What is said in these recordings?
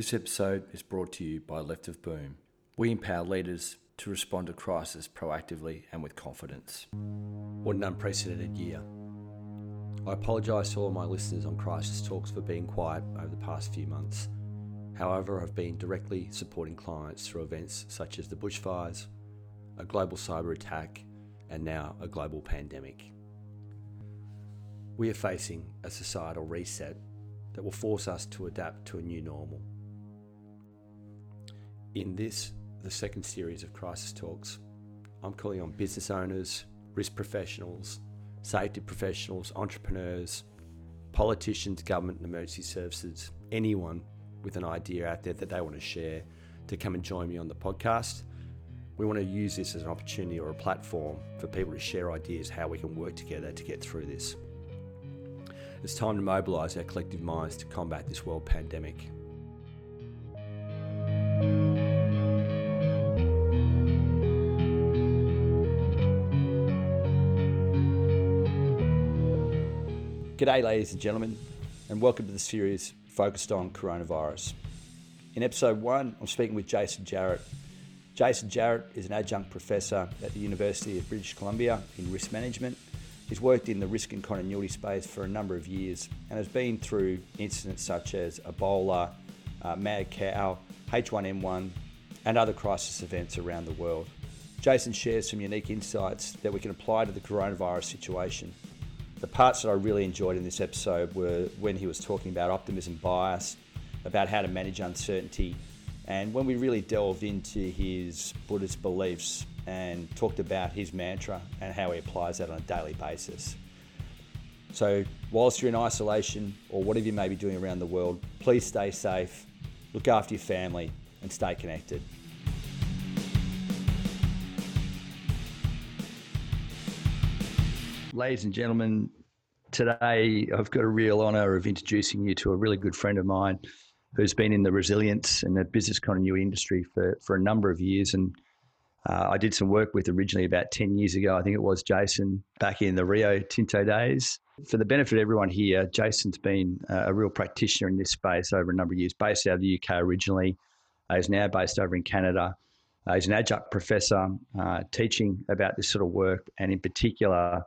This episode is brought to you by Left of Boom. We empower leaders to respond to crisis proactively and with confidence. What an unprecedented year. I apologise to all my listeners on Crisis Talks for being quiet over the past few months. However, I've been directly supporting clients through events such as the bushfires, a global cyber attack, and now a global pandemic. We are facing a societal reset that will force us to adapt to a new normal. In this, the second series of Crisis Talks, I'm calling on business owners, risk professionals, safety professionals, entrepreneurs, politicians, government and emergency services, anyone with an idea out there that they want to share to come and join me on the podcast. We want to use this as an opportunity or a platform for people to share ideas how we can work together to get through this. It's time to mobilise our collective minds to combat this world pandemic. G'day, ladies and gentlemen, and welcome to the series focused on coronavirus. In episode one, I'm speaking with Jason Jarrett. Jason Jarrett is an adjunct professor at the University of British Columbia in risk management. He's worked in the risk and continuity space for a number of years and has been through incidents such as Ebola, uh, mad cow, H1N1, and other crisis events around the world. Jason shares some unique insights that we can apply to the coronavirus situation the parts that I really enjoyed in this episode were when he was talking about optimism bias, about how to manage uncertainty, and when we really delved into his Buddhist beliefs and talked about his mantra and how he applies that on a daily basis. So, whilst you're in isolation or whatever you may be doing around the world, please stay safe, look after your family, and stay connected. Ladies and gentlemen, today I've got a real honour of introducing you to a really good friend of mine who's been in the resilience and the business continuity industry for, for a number of years. And uh, I did some work with originally about 10 years ago. I think it was Jason back in the Rio Tinto days. For the benefit of everyone here, Jason's been a real practitioner in this space over a number of years, based out of the UK originally. Uh, he's now based over in Canada. Uh, he's an adjunct professor uh, teaching about this sort of work, and in particular,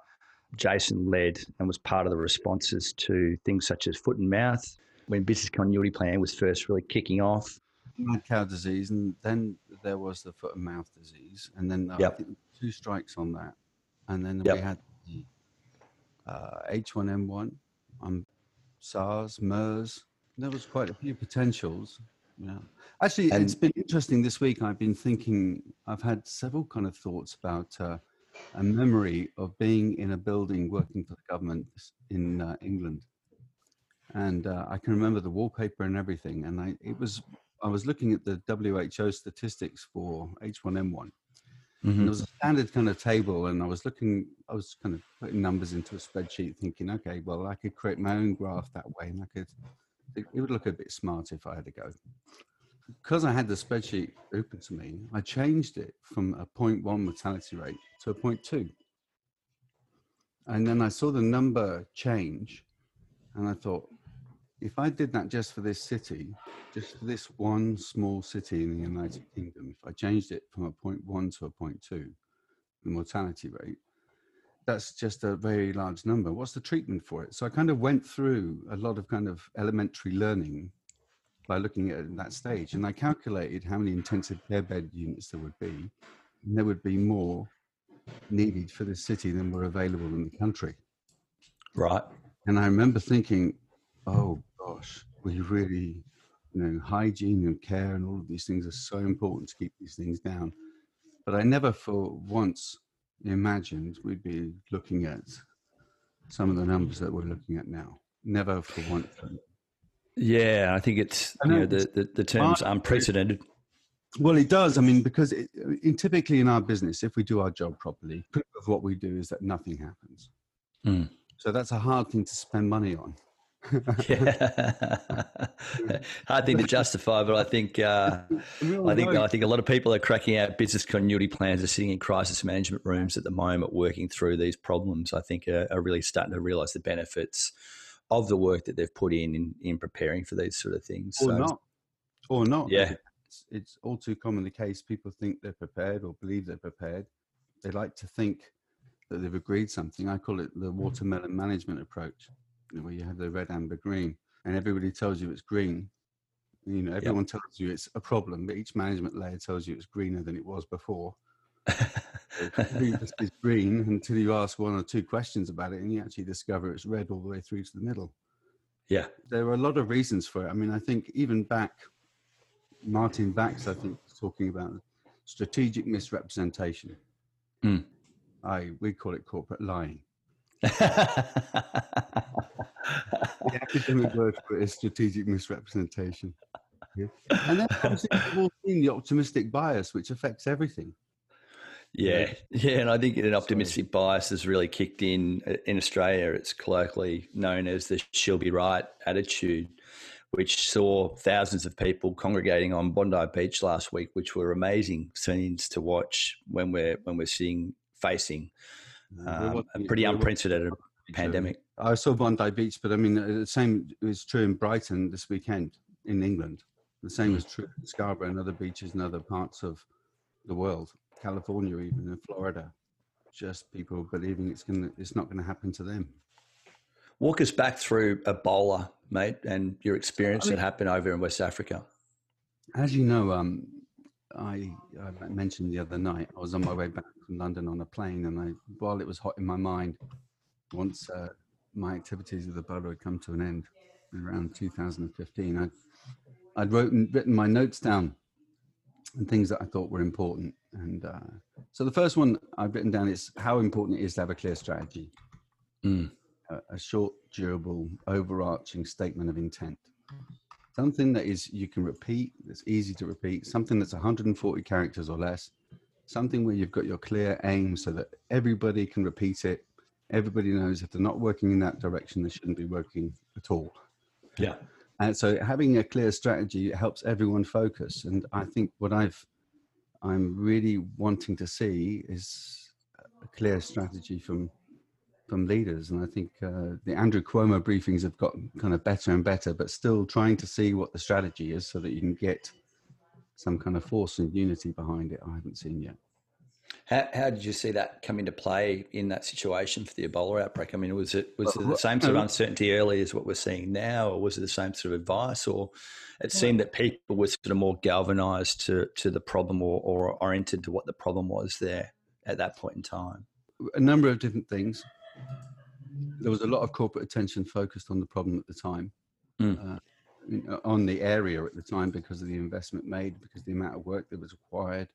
Jason led and was part of the responses to things such as foot and mouth when business continuity plan was first really kicking off. Mad cow disease, and then there was the foot and mouth disease, and then uh, yep. two strikes on that, and then yep. we had the uh, H1N1, um, SARS, MERS. There was quite a few potentials. Yeah, actually, and, it's been interesting this week. I've been thinking. I've had several kind of thoughts about. Uh, a memory of being in a building working for the government in uh, England. And uh, I can remember the wallpaper and everything. And I, it was, I was looking at the WHO statistics for H1N1. Mm-hmm. There was a standard kind of table, and I was looking, I was kind of putting numbers into a spreadsheet, thinking, okay, well, I could create my own graph that way, and I could, it, it would look a bit smart if I had to go because I had the spreadsheet open to me, I changed it from a 0.1 mortality rate to a 0.2. And then I saw the number change, and I thought, if I did that just for this city, just for this one small city in the United Kingdom, if I changed it from a 0.1 to a 0.2, the mortality rate, that's just a very large number. What's the treatment for it? So I kind of went through a lot of kind of elementary learning by looking at that stage. And I calculated how many intensive care bed units there would be. And there would be more needed for the city than were available in the country. Right. And I remember thinking, oh gosh, we really, you know, hygiene and care and all of these things are so important to keep these things down. But I never for once imagined we'd be looking at some of the numbers that we're looking at now. Never for once yeah, I think it's you know, the, the, the term's unprecedented. Well, it does. I mean, because it, in, typically in our business, if we do our job properly, of what we do is that nothing happens. Mm. So that's a hard thing to spend money on. yeah. hard thing to justify, but I think uh, I think I think a lot of people are cracking out business continuity plans, are sitting in crisis management rooms at the moment, working through these problems. I think are, are really starting to realise the benefits of the work that they've put in in, in preparing for these sort of things. Or so, not, or not. Yeah. It's, it's all too common the case. People think they're prepared or believe they're prepared. They like to think that they've agreed something. I call it the mm. watermelon management approach, where you have the red, amber, green, and everybody tells you it's green. You know, everyone yep. tells you it's a problem, but each management layer tells you it's greener than it was before. it's green until you ask one or two questions about it, and you actually discover it's red all the way through to the middle. Yeah, there are a lot of reasons for it. I mean, I think even back, Martin Bax, I think, was talking about strategic misrepresentation. Mm. I we call it corporate lying. the academic word for it is strategic misrepresentation. Yeah. And then obviously we've all seen the optimistic bias, which affects everything. Yeah, yeah, and I think an optimistic bias has really kicked in uh, in Australia. It's colloquially known as the "she'll be right" attitude, which saw thousands of people congregating on Bondi Beach last week, which were amazing scenes to watch when we're when we're seeing facing um, a pretty unprecedented pandemic. I saw Bondi Beach, but I mean the same is true in Brighton this weekend in England. The same is true in Scarborough and other beaches in other parts of the world. California, even in Florida, just people believing it's going it's not going to happen to them. Walk us back through Ebola, mate, and your experience I mean, that happened over in West Africa. As you know, um, I, I, mentioned the other night, I was on my way back from London on a plane, and I, while it was hot in my mind, once uh, my activities with Ebola had come to an end around 2015, I'd, I'd written, written my notes down and things that I thought were important. And uh, so the first one I've written down is how important it is to have a clear strategy, mm. a, a, short, durable, overarching statement of intent. Something that is you can repeat, that's easy to repeat, something that's 140 characters or less, something where you've got your clear aim so that everybody can repeat it. Everybody knows if they're not working in that direction, they shouldn't be working at all. Yeah. And so having a clear strategy helps everyone focus. And I think what I've I'm really wanting to see is a clear strategy from from leaders. And I think uh, the Andrew Cuomo briefings have got kind of better and better, but still trying to see what the strategy is so that you can get some kind of force and unity behind it. I haven't seen yet. How, how did you see that come into play in that situation for the Ebola outbreak? I mean, was it was it the same sort of uncertainty early as what we're seeing now, or was it the same sort of advice, or it seemed that people were sort of more galvanised to to the problem or, or oriented to what the problem was there at that point in time? A number of different things. There was a lot of corporate attention focused on the problem at the time. Mm. Uh, on the area at the time because of the investment made, because the amount of work that was required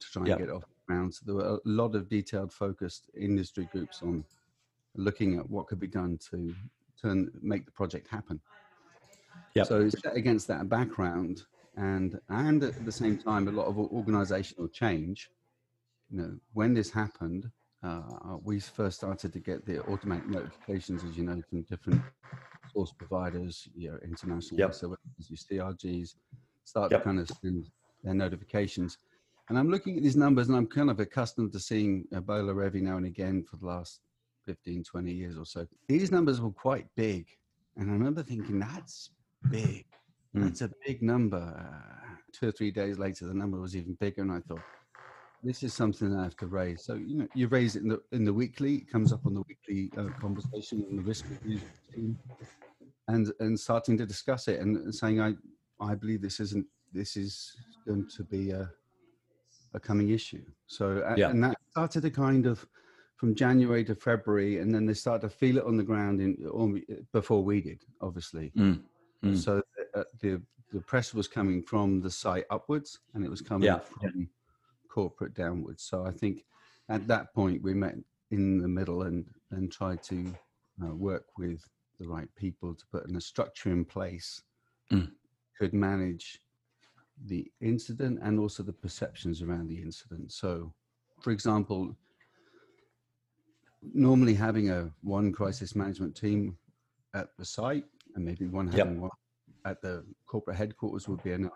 to try and yep. get off So there were a lot of detailed, focused industry groups on looking at what could be done to turn make the project happen. Yep. So set against that background, and and at the same time, a lot of organizational change. You know, when this happened, uh, we first started to get the automatic notifications, as you know, from different source providers, you know, international yep. Your CRGs, start yep. to kind of send their notifications. And I'm looking at these numbers and I'm kind of accustomed to seeing Ebola every now and again for the last 15, 20 years or so. These numbers were quite big. And I remember thinking, that's big. Hmm. That's a big number. Uh, two or three days later, the number was even bigger. And I thought, this is something I have to raise. So, you know, you raise it in the, in the weekly, it comes up on the weekly uh, conversation in the risk review team and, and starting to discuss it and saying, I, I believe this isn't, this is going to be a, a coming issue. So, yeah. and that started to kind of from January to February, and then they started to feel it on the ground in before we did, obviously. Mm. Mm. So uh, the the press was coming from the site upwards, and it was coming yeah. from corporate downwards. So I think at that point we met in the middle and and tried to uh, work with the right people to put in a structure in place mm. could manage the incident and also the perceptions around the incident. So, for example, normally having a one crisis management team at the site and maybe one having yep. one at the corporate headquarters would be enough.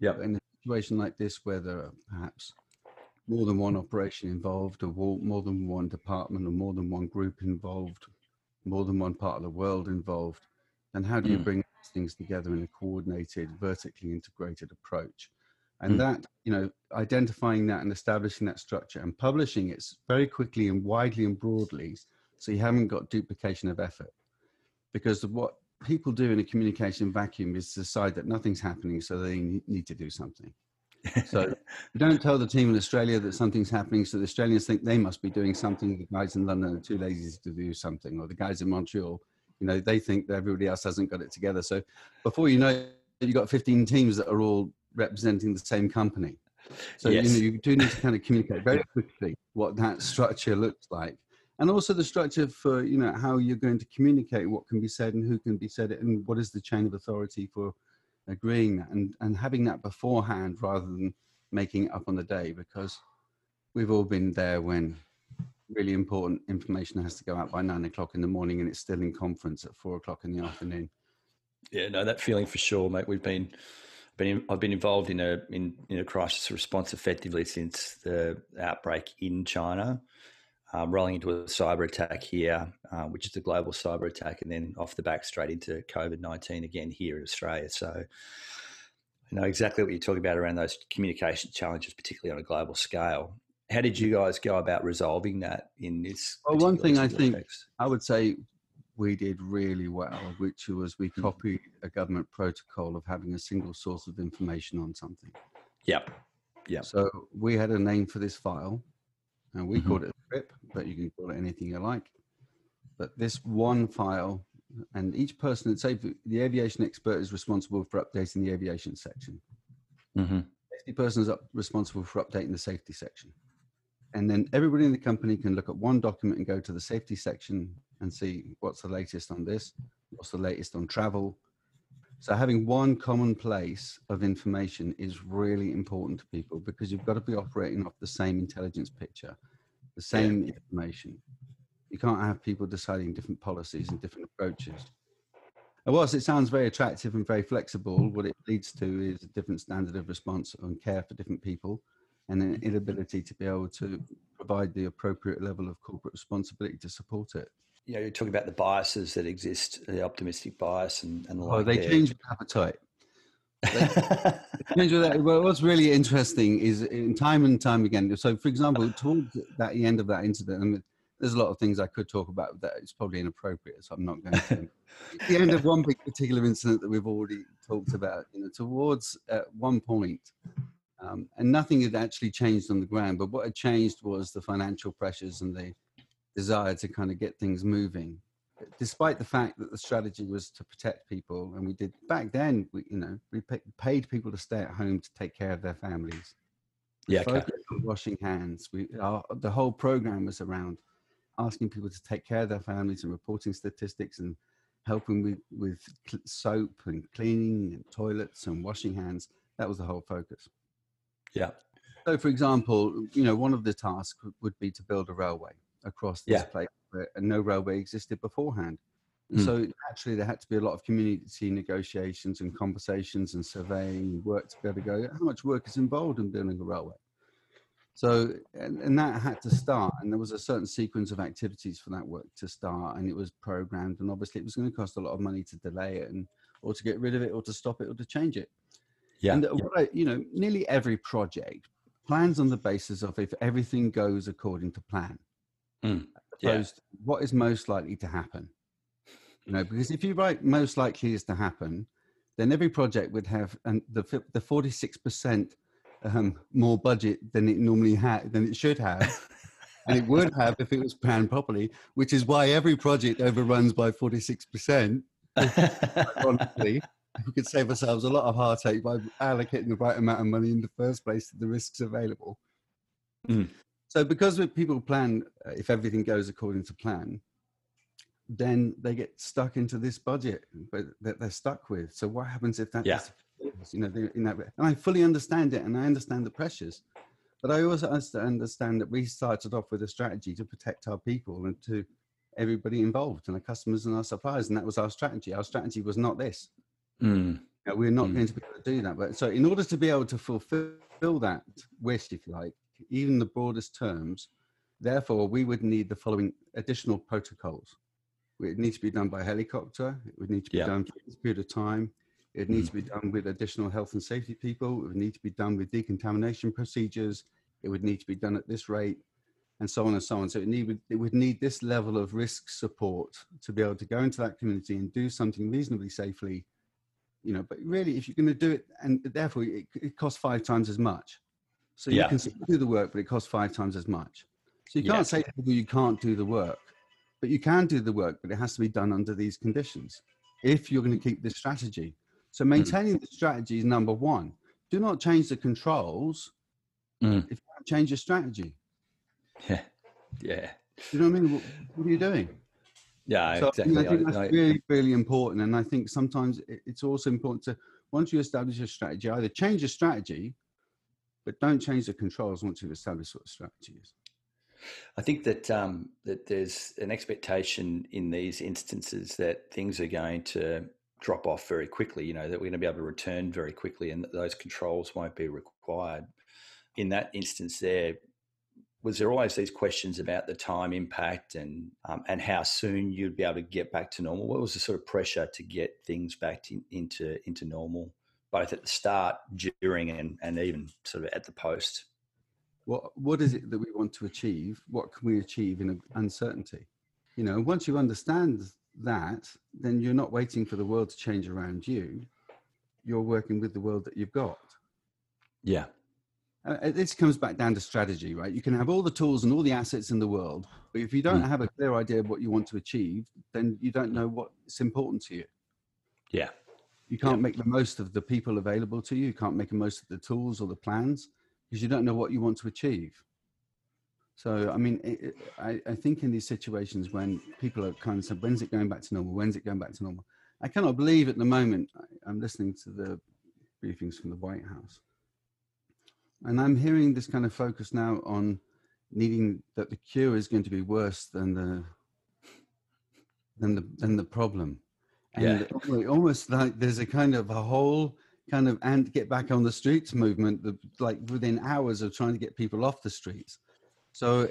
Yeah. In a situation like this, where there are perhaps more than one operation involved, or more than one department, or more than one group involved, more than one part of the world involved, then how do you mm. bring things together in a coordinated, vertically integrated approach. And mm. that, you know, identifying that and establishing that structure and publishing it very quickly and widely and broadly, so you haven't got duplication of effort. Because what people do in a communication vacuum is decide that nothing's happening, so they need to do something. so you don't tell the team in Australia that something's happening, so the Australians think they must be doing something. The guys in London are too lazy to do something, or the guys in Montreal, you know, they think that everybody else hasn't got it together. So before you know, you've got 15 teams that are all representing the same company. So yes. you know, you do need to kind of communicate very quickly what that structure looks like, and also the structure for you know how you're going to communicate what can be said and who can be said it, and what is the chain of authority for agreeing that and, and having that beforehand rather than making it up on the day because we've all been there when really important information has to go out by nine o'clock in the morning and it's still in conference at four o'clock in the afternoon. Yeah, no, that feeling for sure, mate. We've been, been I've been involved in a in, in a crisis response effectively since the outbreak in China, um, rolling into a cyber attack here, uh, which is a global cyber attack, and then off the back straight into COVID 19 again here in Australia. So I know exactly what you're talking about around those communication challenges, particularly on a global scale. How did you guys go about resolving that in this? Well, one thing I think I would say we did really well, which was we hmm. copied a government protocol of having a single source of information on something. Yep. Yeah. So we had a name for this file and we mm-hmm. called it a but you can call it anything you like. But this one file, and each person, say the aviation expert is responsible for updating the aviation section. Mm-hmm. Safety person is up, responsible for updating the safety section. And then everybody in the company can look at one document and go to the safety section and see what's the latest on this, what's the latest on travel. So having one common place of information is really important to people because you've got to be operating off the same intelligence picture, the same yeah. information. You can't have people deciding different policies and different approaches. And whilst it sounds very attractive and very flexible, what it leads to is a different standard of response and care for different people and an inability to be able to provide the appropriate level of corporate responsibility to support it. You know, you're talking about the biases that exist, the optimistic bias and, and the oh, they there. change with appetite. change with that. Well, what's really interesting is in time and time again. So, for example, towards that the end of that incident, and there's a lot of things I could talk about that it's probably inappropriate, so I'm not going to. the end of one particular incident that we've already talked about, you know, towards at one point, um, and nothing had actually changed on the ground. But what had changed was the financial pressures and the desire to kind of get things moving. Despite the fact that the strategy was to protect people, and we did back then, we, you know, we pay, paid people to stay at home to take care of their families. We yeah, okay. washing hands. We our, the whole program was around asking people to take care of their families and reporting statistics and helping with with soap and cleaning and toilets and washing hands. That was the whole focus. Yeah. So, for example, you know, one of the tasks would be to build a railway across this yeah. place where no railway existed beforehand. Mm. So actually, there had to be a lot of community negotiations and conversations and surveying work to be able to go. How much work is involved in building a railway? So, and, and, that had to start, and there was a certain sequence of activities for that work to start, and it was programmed, and obviously, it was going to cost a lot of money to delay it, and or to get rid of it, or to stop it, or to change it. Yeah. And yeah. I, you know, nearly every project plans on the basis of if everything goes according to plan. Mm. Opposed yeah. what is most likely to happen. You know, because if you write most likely is to happen, then every project would have and the the forty six percent um, more budget than it normally had than it should have. and it would have if it was planned properly, which is why every project overruns by 46%. ironically, we could save ourselves a lot of heartache by allocating the right amount of money in the first place to the risks available. Mm. So, because people plan, uh, if everything goes according to plan, then they get stuck into this budget but that they're stuck with. So, what happens if that? Yeah. You know, in that, and I fully understand it, and I understand the pressures. But I also understand that we started off with a strategy to protect our people and to everybody involved and our customers and our suppliers, and that was our strategy. Our strategy was not this. Mm. You know, we're not mm. going to be able to do that. But so, in order to be able to fulfill that wish, if you like, even the broadest terms, therefore, we would need the following additional protocols. It needs to be done by helicopter. It would need to be yeah. done for this period of time. It needs mm. to be done with additional health and safety people. It would need to be done with decontamination procedures. It would need to be done at this rate, and so on and so on. So it, need, it would need this level of risk support to be able to go into that community and do something reasonably safely. You know, but really, if you're going to do it, and therefore it, it costs five times as much. So yeah. you can do the work, but it costs five times as much. So you can't yeah. say to people you can't do the work, but you can do the work, but it has to be done under these conditions if you're going to keep this strategy. So hmm. maintaining mm. the strategy is number one. Do not change the controls mm. if you change your strategy. Yeah, yeah. You know what I mean? What, what are you doing? Yeah, so exactly. I think that's I, really, really important. And I think sometimes it's also important to once you establish a strategy, either change your strategy, but don't change the controls once you've established what the strategy is. I think that um, that there's an expectation in these instances that things are going to drop off very quickly. You know that we're going to be able to return very quickly, and that those controls won't be required. In that instance, there was there always these questions about the time impact and um, and how soon you'd be able to get back to normal. What was the sort of pressure to get things back in, into into normal, both at the start, during, and and even sort of at the post? What what is it that we want to achieve? What can we achieve in uncertainty? You know, once you understand that, then you're not waiting for the world to change around you. You're working with the world that you've got. Yeah. Uh, this comes back down to strategy, right? You can have all the tools and all the assets in the world, but if you don't mm. have a clear idea of what you want to achieve, then you don't know what's important to you. Yeah. You can't yeah. make the most of the people available to you. You can't make the most of the tools or the plans because you don't know what you want to achieve. So, I mean, it, I, I, think in these situations when people are kind of saying, when's it going back to normal? When's it going back to normal? I cannot believe at the moment, I, I'm listening to the briefings from the White House. And I'm hearing this kind of focus now on needing that the cure is going to be worse than the than the than the problem. And yeah. almost like there's a kind of a whole kind of and get back on the streets movement like within hours of trying to get people off the streets so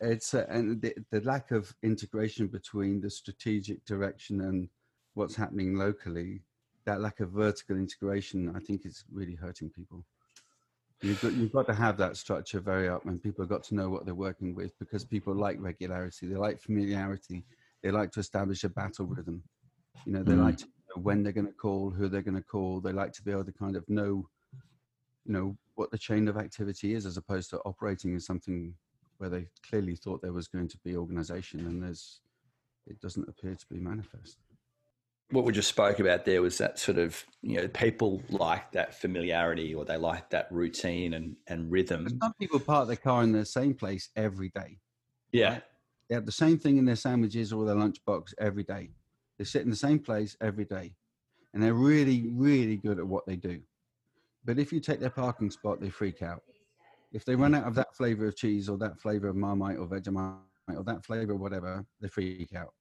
it's uh, and the, the, lack of integration between the strategic direction and what's happening locally that lack of vertical integration i think is really hurting people you've got, you've got to have that structure very up and people have got to know what they're working with because people like regularity they like familiarity they like to establish a battle rhythm you know they mm. like to know when they're going to call who they're going to call they like to be able to kind of know you know what the chain of activity is as opposed to operating in something where they clearly thought there was going to be organization and there's it doesn't appear to be manifest what we just spoke about there was that sort of you know people like that familiarity or they like that routine and and rhythm some people park their car in the same place every day yeah right? they have the same thing in their sandwiches or their lunchbox every day they sit in the same place every day and they're really really good at what they do but if you take their parking spot, they freak out. If they run out of that flavor of cheese or that flavor of Marmite or Vegemite or that flavor, whatever, they freak out.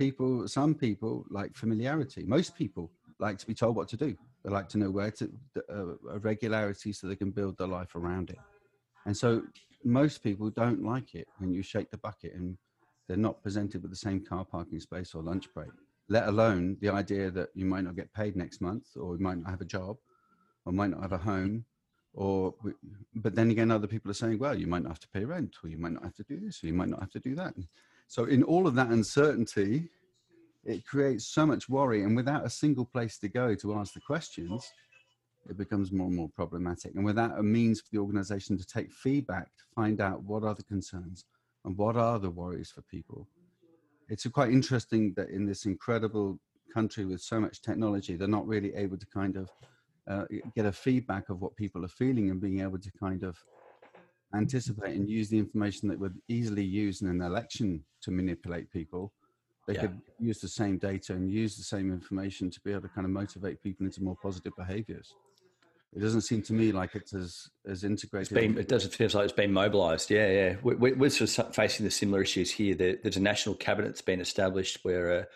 People, some people like familiarity. Most people like to be told what to do. They like to know where to, uh, a regularity so they can build their life around it. And so most people don't like it when you shake the bucket and they're not presented with the same car parking space or lunch break, let alone the idea that you might not get paid next month or you might not have a job or might not have a home or but then again other people are saying well you might not have to pay rent or you might not have to do this or you might not have to do that so in all of that uncertainty it creates so much worry and without a single place to go to ask the questions it becomes more and more problematic. And without a means for the organization to take feedback to find out what are the concerns and what are the worries for people. It's quite interesting that in this incredible country with so much technology they're not really able to kind of uh, get a feedback of what people are feeling and being able to kind of anticipate and use the information that would easily use in an election to manipulate people they yeah. could use the same data and use the same information to be able to kind of motivate people into more positive behaviors it doesn't seem to me like it's as as integrated. Been, it doesn't feel like it's been mobilised. Yeah, yeah. We, are sort of facing the similar issues here. There, there's a national cabinet that's been established where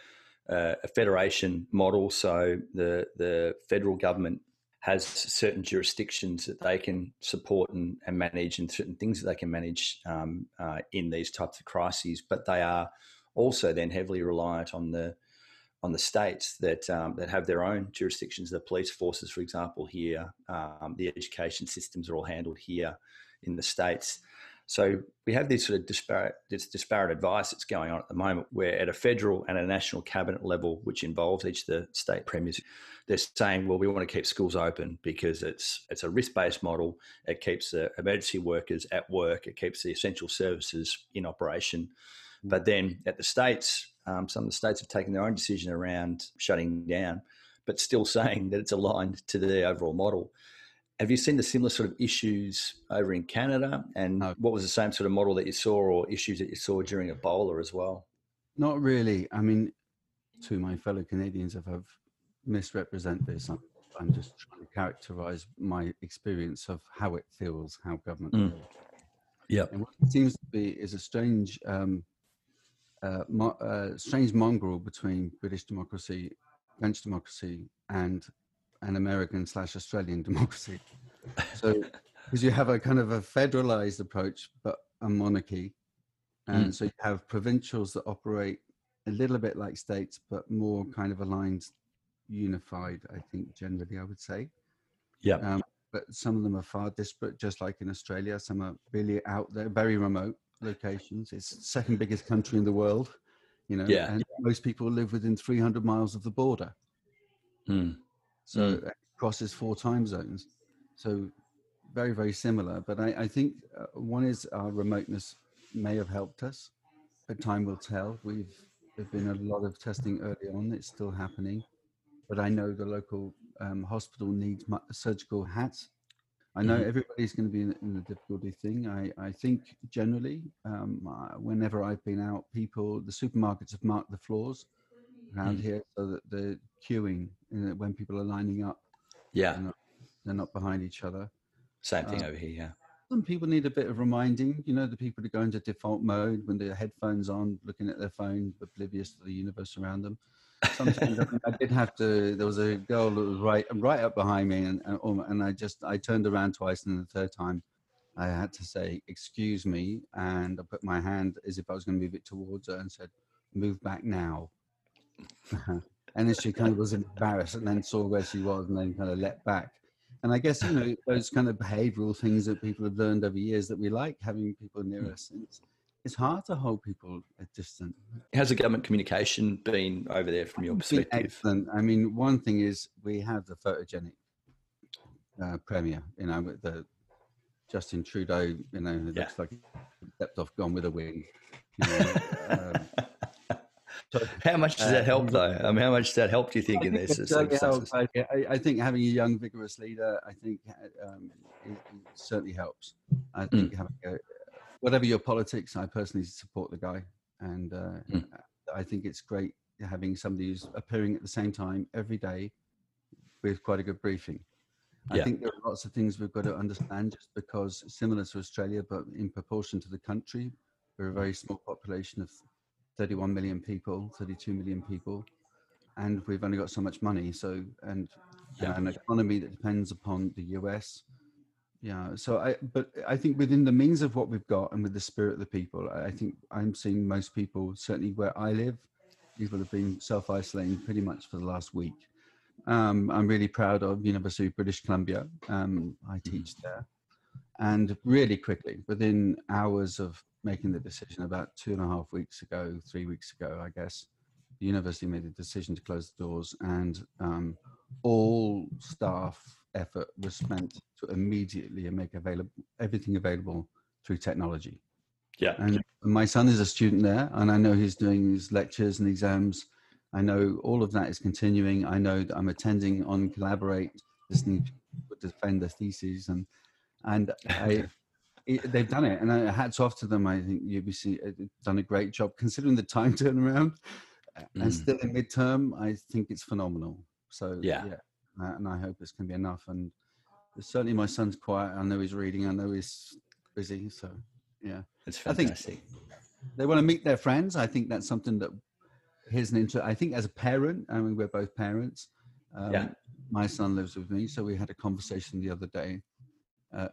a, a, federation model. So the the federal government has certain jurisdictions that they can support and, and manage and certain things that they can manage um, uh, in these types of crises, but they are also then heavily reliant on the on the states that um, that have their own jurisdictions. The police forces, for example, here, um, the education systems are all handled here in the states. So we have this sort of disparate, this disparate advice that's going on at the moment, where at a federal and a national cabinet level, which involves each of the state premiers, they're saying, well, we want to keep schools open because it's it's a risk based model. It keeps the emergency workers at work. It keeps the essential services in operation. But then at the states, um, some of the states have taken their own decision around shutting down, but still saying that it's aligned to the overall model. Have you seen the similar sort of issues over in Canada? And no. what was the same sort of model that you saw or issues that you saw during Ebola as well? Not really. I mean, to my fellow Canadians, if I've misrepresent this, I'm, I'm just trying to characterize my experience of how it feels, how government mm. Yeah. And what it seems to be is a strange, um, uh, mo- uh, strange mongrel between British democracy, French democracy, and an American slash Australian democracy. So, because you have a kind of a federalized approach, but a monarchy, and mm. so you have provincials that operate a little bit like states, but more kind of aligned, unified. I think generally, I would say. Yeah. Um, but some of them are far disparate, just like in Australia. Some are really out there, very remote locations. It's second biggest country in the world, you know, yeah. and most people live within 300 miles of the border. Mm. So mm. it crosses four time zones. So very, very similar. But I, I think uh, one is our remoteness may have helped us, but time will tell. We've there's been a lot of testing early on. It's still happening, but I know the local um, hospital needs surgical hats. I know mm-hmm. everybody's going to be in, in, a difficulty thing. I, I think generally, um, whenever I've been out, people, the supermarkets have marked the floors around mm-hmm. here so that the queuing you know, when people are lining up. Yeah. They're not, they're not behind each other. Same thing uh, over here. Yeah. Some people need a bit of reminding. You know, the people that go into default mode when their headphones on, looking at their phone, oblivious to the universe around them. Sometimes I, did have to. There was a girl that was right, right up behind me, and, and and I just I turned around twice, and the third time, I had to say, "Excuse me," and I put my hand as if I was going to move it towards her, and said, "Move back now." And then she kind of was embarrassed and then saw where she was and then kind of let back. And I guess, you know, those kind of behavioral things that people have learned over years that we like having people near hmm. us. It's, it's hard to hold people at distance. How's the government communication been over there from your perspective? Excellent. I mean, one thing is we have the photogenic uh, premier, you know, with the Justin Trudeau, you know, it yeah. looks like stepped off Gone with a Wind. You know, um, how much does that help, though? I mean, how much does that help? Do you think, in this? I, I, think having a young, vigorous leader, I think, um, it, it certainly helps. I hmm. think mm. having a, whatever your politics, I personally support the guy, and uh, mm. I think it's great having somebody who's appearing at the same time every day with quite a good briefing. I yeah. think there are lots of things we've got to understand just because similar to Australia, but in proportion to the country, we're a very small population of 31 million people, 32 million people, and we've only got so much money. So, and yeah. an economy that depends upon the US. Yeah. So I, but I think within the means of what we've got and with the spirit of the people, I think I'm seeing most people, certainly where I live, people have been self isolating pretty much for the last week. Um, I'm really proud of University of British Columbia. Um, I teach there, and really quickly, within hours of making the decision about two and a half weeks ago, three weeks ago, I guess, the university made the decision to close the doors, and um, all staff effort was spent to immediately make available everything available through technology. Yeah. And my son is a student there, and I know he's doing his lectures and exams. I know all of that is continuing. I know that I'm attending on Collaborate, listening to defend the theses, and and I it, they've done it, and uh, hats off to them. I think UBC have done a great job considering the time turnaround, mm. and still in midterm. I think it's phenomenal. So yeah, yeah, and I hope this can be enough. And certainly, my son's quiet. I know he's reading. I know he's busy. So yeah, it's fantastic. I think they want to meet their friends. I think that's something that here's an interest. I think as a parent, I mean, we're both parents. Um, yeah. My son lives with me, so we had a conversation the other day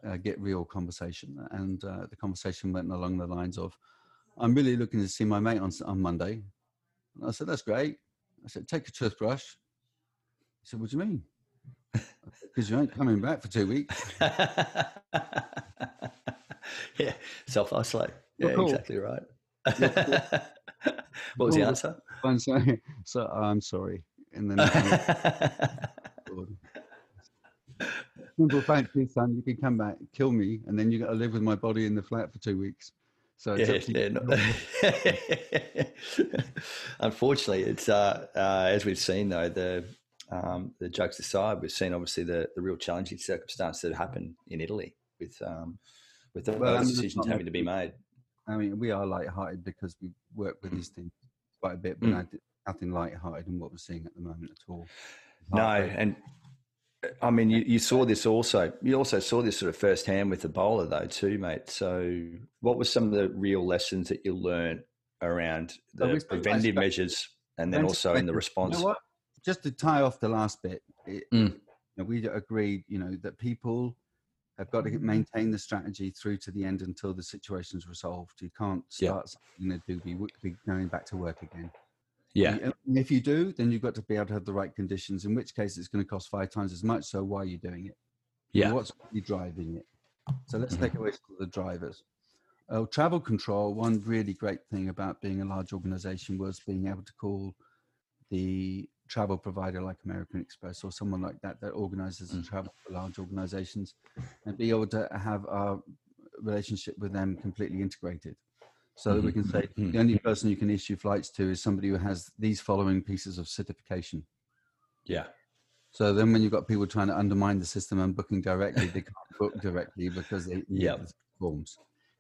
a get real conversation. And uh, the conversation went along the lines of, I'm really looking to see my mate on on Monday. And I said, that's great. I said, take a toothbrush. He said, what do you mean? Because you ain't coming back for two weeks. yeah, self isolate. Yeah, cool. exactly right. what was the answer? I'm sorry. So I'm sorry. And then simple fact is, son, you can come back, kill me, and then you got to live with my body in the flat for two weeks. So yeah, yeah, no. unfortunately, it's uh, uh, as we've seen though the um, the jokes aside, we've seen obviously the, the real challenging circumstances that happened in Italy with um, with those well, decisions having to be made. I mean, we are light-hearted because we work with these things quite a bit, but mm. nothing light-hearted in what we're seeing at the moment at all. No, and I mean, you, you saw this also. You also saw this sort of firsthand with Ebola, though, too, mate. So, what were some of the real lessons that you learned around the preventive measures, and then also in the response? You know Just to tie off the last bit, it, mm. you know, we agreed, you know, that people have got to maintain the strategy through to the end until the situation's resolved. You can't start something that do be, be going back to work again. Yeah. And if you do, then you've got to be able to have the right conditions, in which case it's going to cost five times as much. So why are you doing it? Yeah. And what's really driving it? So let's mm-hmm. take away some of the drivers. Uh, travel control, one really great thing about being a large organization was being able to call the travel provider like American Express or someone like that that organizes mm. travel for large organizations and be able to have our relationship with them completely integrated so that we can say mm-hmm. the only person you can issue flights to is somebody who has these following pieces of certification. Yeah. So then when you've got people trying to undermine the system and booking directly, they can't book directly because they yeah forms.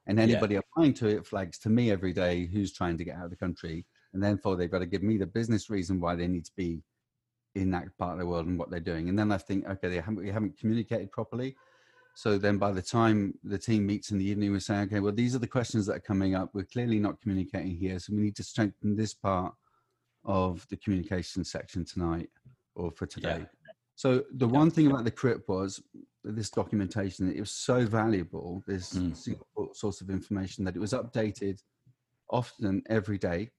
And anybody yeah. applying to it flags to me every day who's trying to get out of the country. And therefore they've got to give me the business reason why they need to be in that part of the world and what they're doing. And then I think, okay, they haven't, we haven't communicated properly. So then by the time the team meets in the evening, we're saying, okay, well, these are the questions that are coming up. We're clearly not communicating here. So we need to strengthen this part of the communication section tonight or for today. Yeah. So the yeah. one thing about the crypt was this documentation, it was so valuable, this mm. source of information that it was updated often every day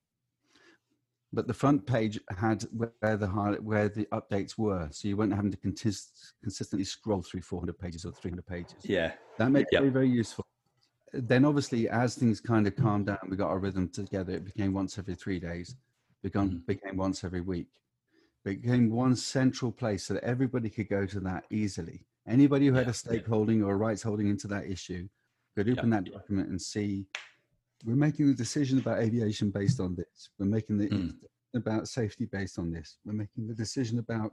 but the front page had where the where the updates were, so you weren't having to consist, consistently scroll through 400 pages or 300 pages. Yeah, that made yep. it very very useful. Then obviously, as things kind of calmed down, we got our rhythm together. It became once every three days, become mm. became once every week. It became one central place so that everybody could go to that easily. Anybody who had yeah, a stakeholding or a rights holding into that issue could open yep. that document and see we're making the decision about aviation based on this. We're making the mm. about safety based on this. We're making the decision about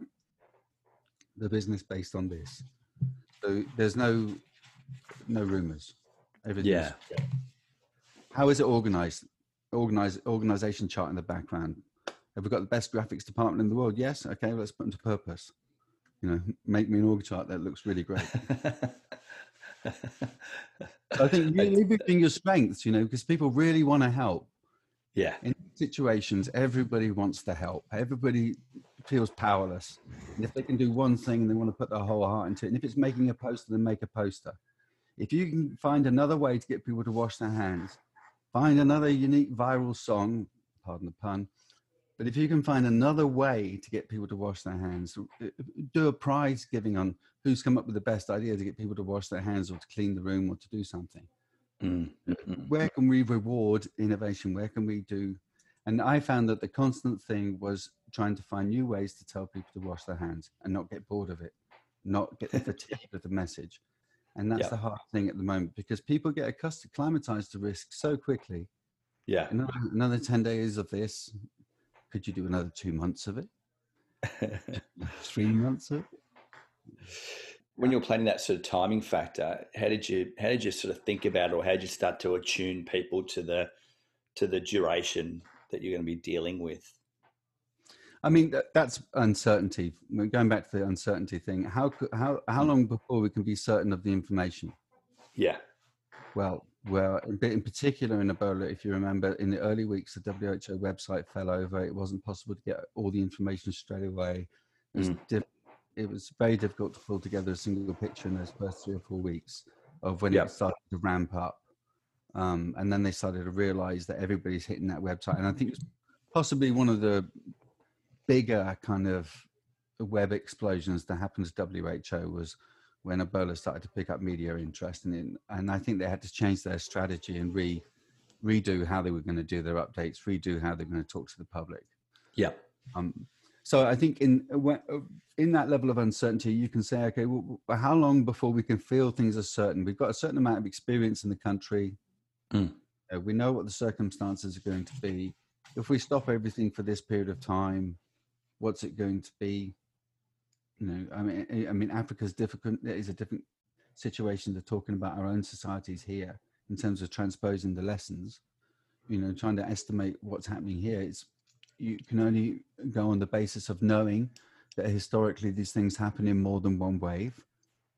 the business based on this. So there's no no rumors. Everything. Yeah. How is it organized? Organize organization chart in the background. Have we got the best graphics department in the world? Yes. Okay, let's put them to purpose. You know, make me an org chart that looks really great. I think you leveraging your strengths, you know, because people really want to help. Yeah. In situations, everybody wants to help. Everybody feels powerless. And if they can do one thing, they want to put their whole heart into it. And if it's making a poster, then make a poster. If you can find another way to get people to wash their hands, find another unique viral song, pardon the pun, but if you can find another way to get people to wash their hands, uh, do a prize giving on who's come up with the best idea to get people to wash their hands or to clean the room or to do something. Mm, mm-hmm. Where can we reward innovation? Where can we do? And I found that the constant thing was trying to find new ways to tell people to wash their hands and not get bored of it, not get fatigued of the message. And that's the hard thing at the moment because people get accustomed, climatized to risk so quickly. Yeah. Another, another 10 days of this, could you do another two months of it? Three months of it? When uh, you're planning that sort of timing factor, how did you how did you sort of think about it, or how did you start to attune people to the to the duration that you're going to be dealing with? I mean, that's uncertainty. Going back to the uncertainty thing. How how how hmm. long before we can be certain of the information? Yeah. Well, well, in particular in Ebola, if you remember, in the early weeks, the WHO website fell over. It wasn't possible to get all the information straight away. It was, mm. diff- it was very difficult to pull together a single picture in those first three or four weeks of when yep. it started to ramp up. Um, and then they started to realize that everybody's hitting that website. And I think it's possibly one of the bigger kind of web explosions that happened to WHO was when Ebola started to pick up media interest in. And I think they had to change their strategy and re redo how they were going to do their updates, redo how they're going to talk to the public. Yeah. Um, so I think in in that level of uncertainty, you can say, okay, well, how long before we can feel things are certain? We've got a certain amount of experience in the country. Mm. Uh, we know what the circumstances are going to be. If we stop everything for this period of time, what's it going to be? You know, I mean, I mean, Africa's different. It is a different situation to talking about our own societies here in terms of transposing the lessons. You know, trying to estimate what's happening here. It's you can only go on the basis of knowing that historically these things happen in more than one wave.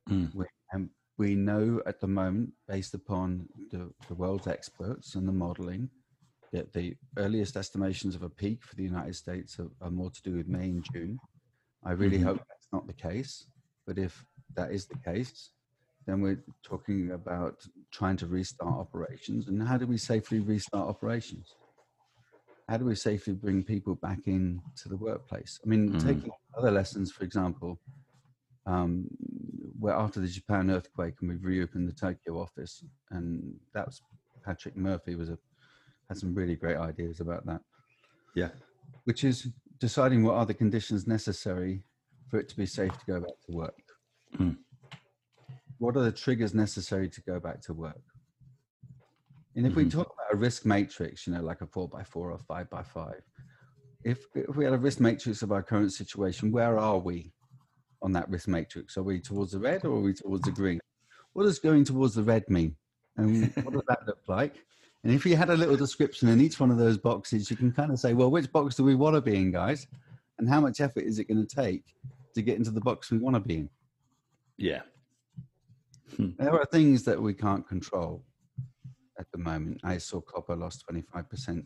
Mm. We, and we know at the moment, based upon the, the world's experts and the modeling, that the earliest estimations of a peak for the United States are, are more to do with May and June. I really mm-hmm. hope not the case. But if that is the case, then we're talking about trying to restart operations. And how do we safely restart operations? How do we safely bring people back into the workplace? I mean, mm. taking other lessons, for example, um, where after the Japan earthquake and we've reopened the Tokyo office, and that was Patrick Murphy was a had some really great ideas about that. Yeah, which is deciding what are the conditions necessary for it to be safe to go back to work. Mm what are the triggers necessary to go back to work? And if mm-hmm. we talk about a risk matrix, you know, like a four by four or five by five, if, if we had a risk matrix of our current situation, where are we on that risk matrix? Are we towards the red or are we towards the green? What does going towards the red mean? And what does that look like? And if you had a little description in each one of those boxes, you can kind of say, well, which box do we want to be in, guys? And how much effort is it going to take to get into the box we want to be in? Yeah. Hmm. There are things that we can't control at the moment. I saw copper lost 25%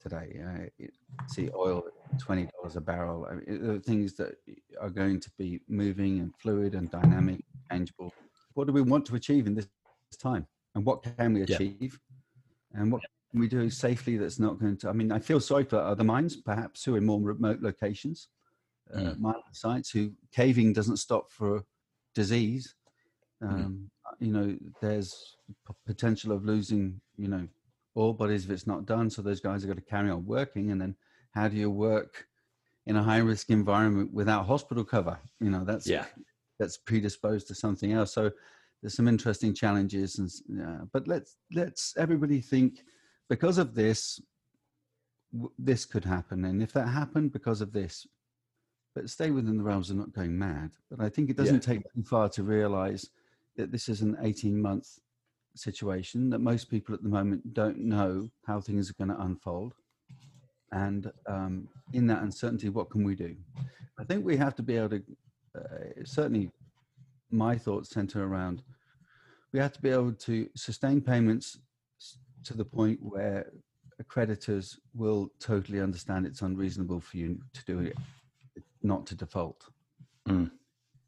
today. Uh, see oil $20 a barrel. I mean, there are things that are going to be moving and fluid and dynamic, changeable. What do we want to achieve in this time? And what can we achieve? Yeah. And what can we do safely that's not going to? I mean, I feel sorry for other mines, perhaps, who are in more remote locations, uh, mm. sites, who caving doesn't stop for disease Mm-hmm. Um, mm. You know, there's potential of losing, you know, all bodies if it's not done. So those guys are going to carry on working. And then how do you work in a high risk environment without hospital cover? You know, that's yeah. that's predisposed to something else. So there's some interesting challenges. And uh, but let's let's everybody think because of this, w- this could happen. And if that happened because of this, but stay within the realms of not going mad. But I think it doesn't yeah. take too far to realize that this is an 18 month situation that most people at the moment don't know how things are going to unfold and um, in that uncertainty what can we do i think we have to be able to uh, certainly my thoughts center around we have to be able to sustain payments to the point where creditors will totally understand it's unreasonable for you to do it not to default mm.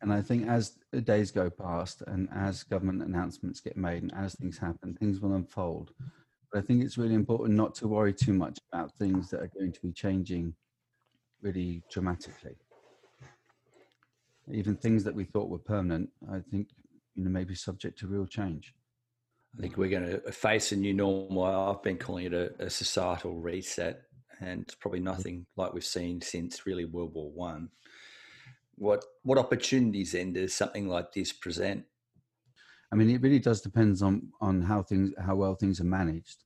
And I think as the days go past and as government announcements get made and as things happen, things will unfold. But I think it's really important not to worry too much about things that are going to be changing really dramatically. Even things that we thought were permanent, I think, you know, may be subject to real change. I think we're going to face a new normal. I've been calling it a, a societal reset, and it's probably nothing like we've seen since really World War One what what opportunities then does something like this present? I mean, it really does depend on on how things how well things are managed.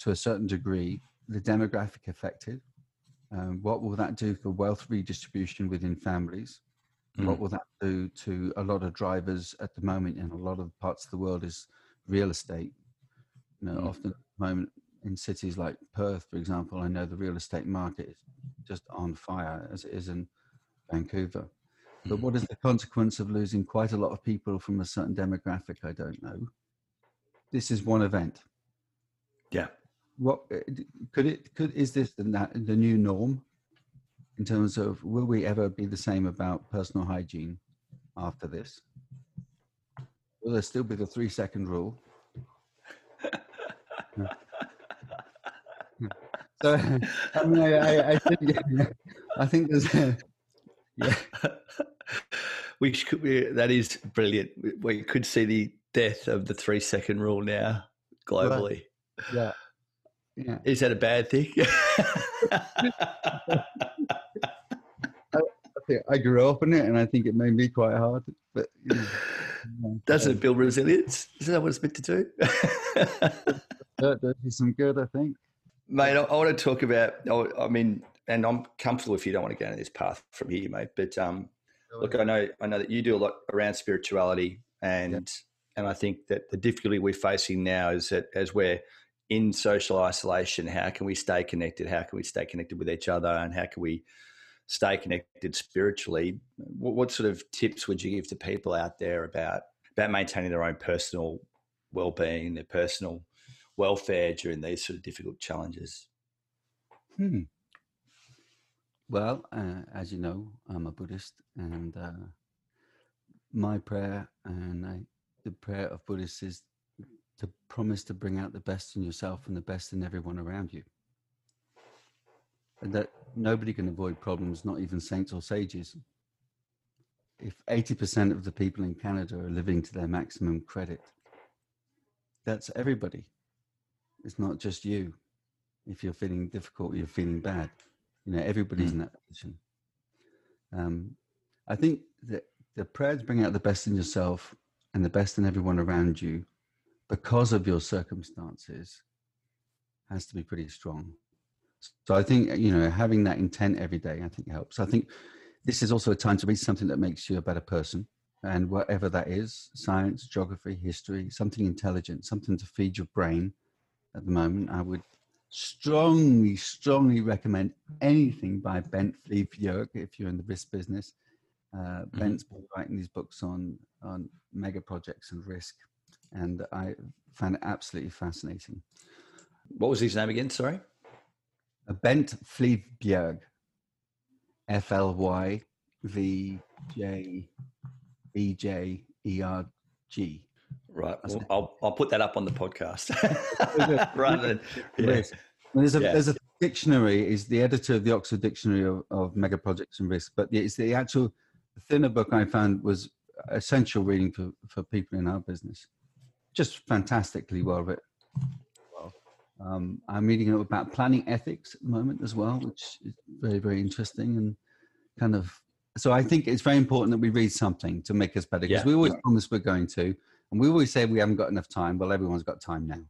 To a certain degree, the demographic affected. Um, what will that do for wealth redistribution within families? Mm. What will that do to a lot of drivers at the moment in a lot of parts of the world is real estate. You know, mm. often at the moment in cities like Perth, for example, I know the real estate market is just on fire as it is in Vancouver. But what is the consequence of losing quite a lot of people from a certain demographic? I don't know. This is one event. Yeah. What uh, could it could is this the, the new norm in terms of will we ever be the same about personal hygiene after this? Will there still be the three second rule? so I mean, I, I, I think I think there's yeah. we could be, that is brilliant. We could see the death of the three second rule now globally. Yeah. Yeah. Is that a bad thing? I, I grew up in it, and I think it made me quite hard. But you know, doesn't it build resilience? Is that what it's meant to do? that does some good, I think. Mate, I, I want to talk about. I mean, and I'm comfortable if you don't want to go down this path from here, mate. But um, look, I know I know that you do a lot around spirituality, and yeah. and I think that the difficulty we're facing now is that as we're in social isolation, how can we stay connected? How can we stay connected with each other? And how can we stay connected spiritually? What, what sort of tips would you give to people out there about about maintaining their own personal well-being, their personal welfare during these sort of difficult challenges? Hmm. Well, uh, as you know, I'm a Buddhist, and uh, my prayer and I, the prayer of Buddhists is to promise to bring out the best in yourself and the best in everyone around you. And that nobody can avoid problems, not even saints or sages. If 80% of the people in Canada are living to their maximum credit, that's everybody. It's not just you. If you're feeling difficult, you're feeling bad. You know, everybody's mm. in that position. Um, I think that the prayers bring out the best in yourself and the best in everyone around you because of your circumstances has to be pretty strong. So I think, you know, having that intent every day, I think helps. I think this is also a time to read something that makes you a better person. And whatever that is science, geography, history, something intelligent, something to feed your brain at the moment. I would strongly, strongly recommend anything by Bent Flyvbjerg if you're in the risk business. Uh, mm-hmm. Bent's been writing these books on on mega projects and risk, and I found it absolutely fascinating. What was his name again? Sorry, Bent Flyvbjerg, F L Y V J E J E R G. Right. Well, I'll I'll put that up on the podcast. right then. Yeah. There's a yeah. there's a dictionary. Is the editor of the Oxford Dictionary of, of Mega Projects and Risk, but it's the actual thinner book I found was essential reading for for people in our business. Just fantastically well written. Um, I'm reading about planning ethics at the moment as well, which is very very interesting and kind of. So I think it's very important that we read something to make us better because yeah. we always promise we're going to and we always say we haven't got enough time. Well, everyone's got time now.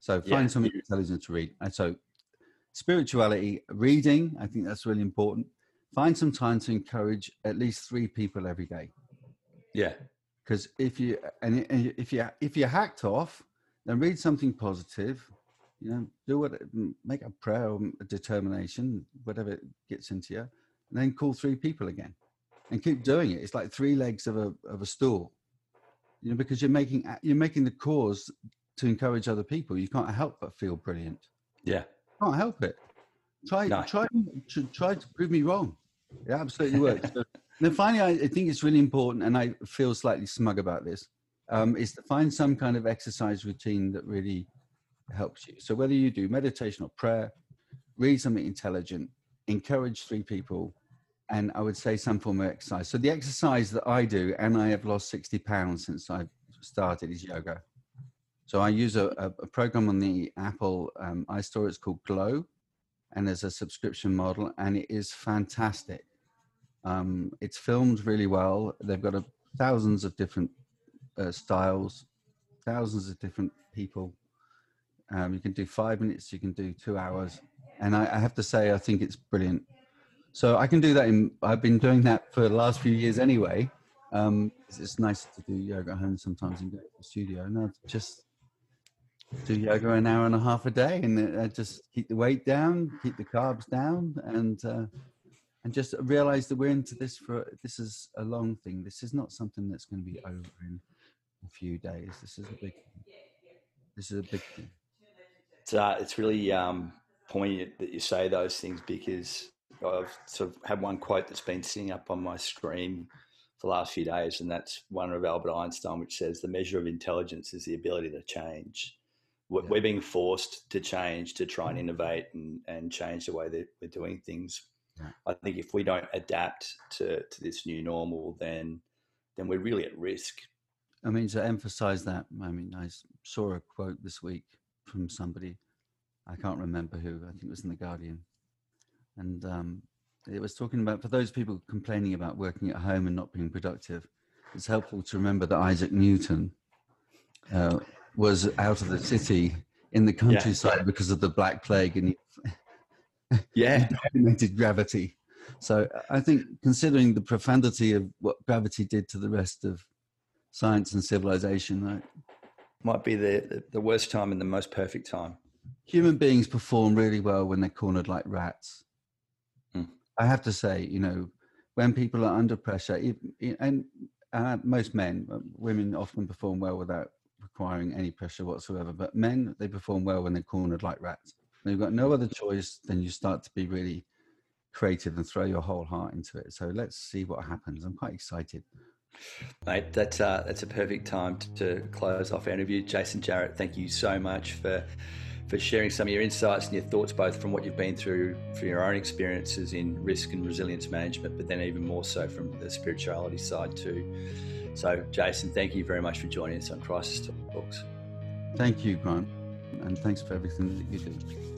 So find yeah. something intelligent to read. And so spirituality, reading, I think that's really important. Find some time to encourage at least three people every day. Yeah. Because if you and if you if you're hacked off, then read something positive. You know, do what make a prayer or a determination, whatever gets into you, and then call three people again, and keep doing it. It's like three legs of a of a stool you know, because you're making you're making the cause to encourage other people. You can't help but feel brilliant. Yeah, can't help it. Try no. try try to prove me wrong. It absolutely works. so, then finally, I, I, think it's really important, and I feel slightly smug about this, um, is to find some kind of exercise routine that really helps you. So whether you do meditation or prayer, read something intelligent, encourage three people, and I would say some form of exercise. So the exercise that I do, and I have lost 60 pounds since I started, is yoga. So I use a, a program on the Apple um, iStore. It's called Glo, and there's a subscription model, and it is fantastic. Um, it's filmed really well. They've got a, thousands of different uh, styles, thousands of different people. Um, you can do five minutes, you can do two hours, and I, I have to say, I think it's brilliant. So I can do that. In, I've been doing that for the last few years anyway. Um, it's, nice to do yoga at home sometimes and go to the studio. And I just do yoga an hour and a half a day, and I just keep the weight down, keep the carbs down, and uh, and just realize that we're into this for this is a long thing. This is not something that's going to be over in a few days. This is a big. This is a big thing. It's uh, it's really um, poignant that you say those things because I've sort of had one quote that's been sitting up on my screen for the last few days, and that's one of Albert Einstein, which says the measure of intelligence is the ability to change. we're being forced to change to try and mm. innovate and, and change the way that we're doing things. Yeah. I think if we don't adapt to, to this new normal, then then we're really at risk. I mean, to emphasize that, I mean, I saw a quote this week from somebody, I can't remember who, I think it was in The Guardian. And um, it was talking about for those people complaining about working at home and not being productive, it's helpful to remember that Isaac Newton uh, was out of the city in the countryside yeah. because of the Black Plague, and he yeah dominated gravity. So I think, considering the profundity of what gravity did to the rest of science and civilization, right? might be the the worst time and the most perfect time. Human beings perform really well when they're cornered like rats. I have to say, you know, when people are under pressure, and uh, most men, uh, women often perform well without requiring any pressure whatsoever. But men, they perform well when they're cornered like rats. They've got no other choice than you start to be really creative and throw your whole heart into it. So let's see what happens. I'm quite excited. Mate, that's uh, that's a perfect time to, to close off our interview. Jason Jarrett, thank you so much for for sharing some of your insights and your thoughts, both from what you've been through from your own experiences in risk and resilience management, but then even more so from the spirituality side too. So, Jason, thank you very much for joining us on Crisis Talk Talks. Thank you, Grant, and thanks for everything that you do.